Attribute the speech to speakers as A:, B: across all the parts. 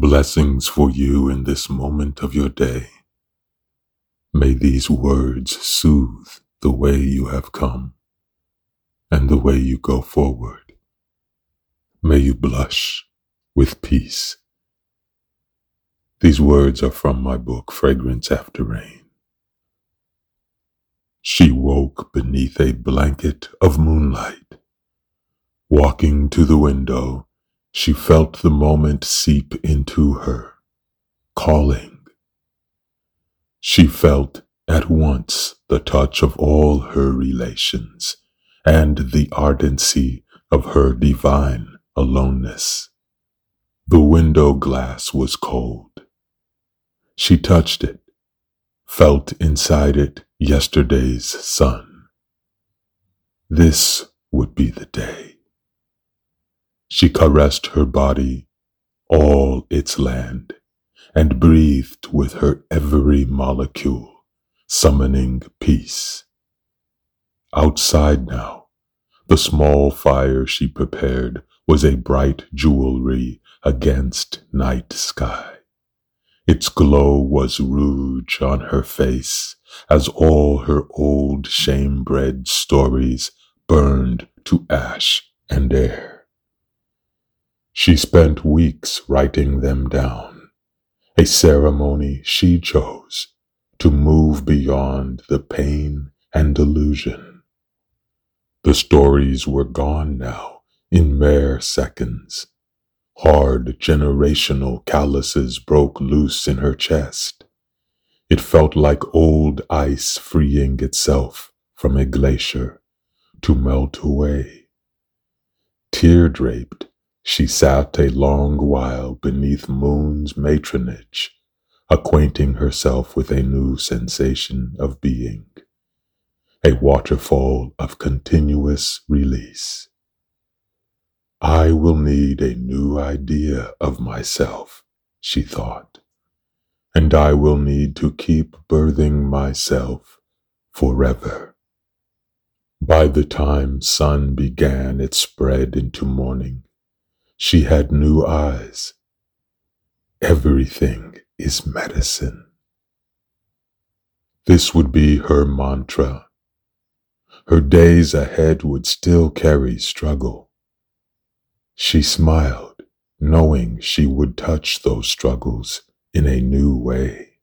A: Blessings for you in this moment of your day. May these words soothe the way you have come and the way you go forward. May you blush with peace. These words are from my book, Fragrance After Rain. She woke beneath a blanket of moonlight. Walking to the window, she felt the moment seep into her, calling. She felt at once the touch of all her relations and the ardency of her divine aloneness. The window glass was cold. She touched it, felt inside it yesterday's sun. This would be the day. She caressed her body, all its land, and breathed with her every molecule, summoning peace. Outside now, the small fire she prepared was a bright jewelry against night sky. Its glow was rouge on her face as all her old shame-bred stories burned to ash and air. She spent weeks writing them down, a ceremony she chose to move beyond the pain and delusion. The stories were gone now in mere seconds. Hard generational calluses broke loose in her chest. It felt like old ice freeing itself from a glacier to melt away. Tear draped, she sat a long while beneath moon's matronage, acquainting herself with a new sensation of being, a waterfall of continuous release. I will need a new idea of myself, she thought, and I will need to keep birthing myself forever. By the time sun began its spread into morning, she had new eyes. Everything is medicine. This would be her mantra. Her days ahead would still carry struggle. She smiled, knowing she would touch those struggles in a new way.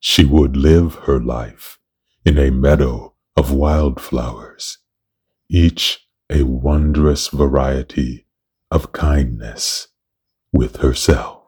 A: She would live her life in a meadow of wildflowers, each a wondrous variety of kindness with herself.